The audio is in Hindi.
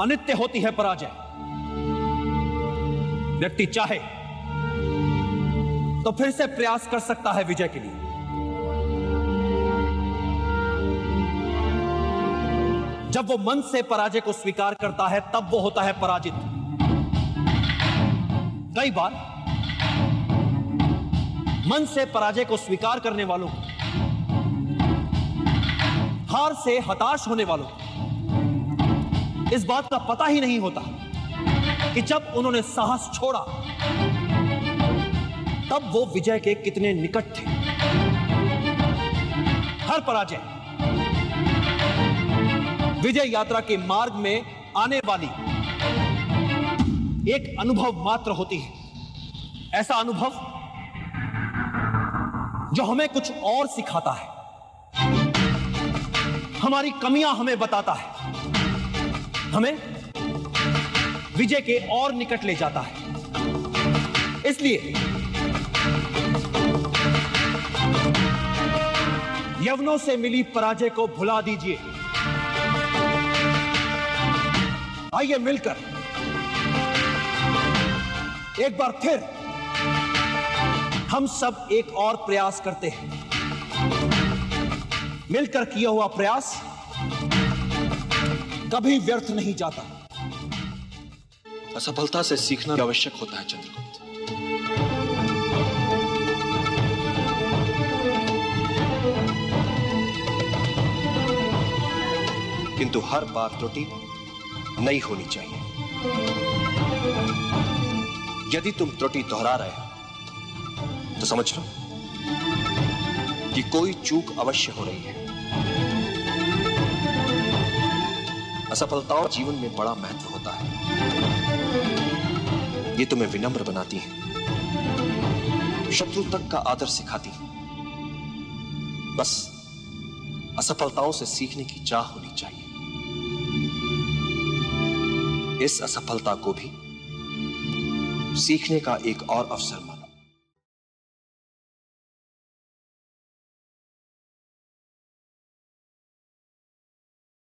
अनित्य होती है पराजय। व्यक्ति चाहे तो फिर से प्रयास कर सकता है विजय के लिए। जब वो मन से पराजय को स्वीकार करता है, तब वो होता है पराजित। कई बार, मन से पराजय को स्वीकार करने वालों, हार से हताश होने वालों इस बात का पता ही नहीं होता कि जब उन्होंने साहस छोड़ा, तब वो विजय के कितने निकट थे। हर पराजय विजय यात्रा के मार्ग में आने वाली एक अनुभव मात्र होती है। ऐसा अनुभव जो हमें कुछ और सिखाता है। हमारी कमियाँ हमें बताता है। हमें विजय के और निकट ले जाता है। इसलिए यवनों से मिली पराजय को भुला दीजिए। आइए मिलकर एक बार फिर हम सब एक और प्रयास करते हैं। मिलकर किया हुआ प्रयास कभी व्यर्थ नहीं जाता। असफलता से सीखना आवश्यक होता है, चंद्रगुप्त। किंतु हर बार त्रुटि नहीं होनी चाहिए। यदि तुम त्रुटि दोहरा रहे हो तो समझ लो कि कोई चूक अवश्य हो रही है। असफलताओं जीवन में बड़ा महत्व होता है। ये तुम्हें विनम्र बनाती है। शत्रु तक का आदर सिखाती है। बस असफलताओं से सीखने की चाह होनी चाहिए। इस असफलता को भी सीखने का एक और अवसर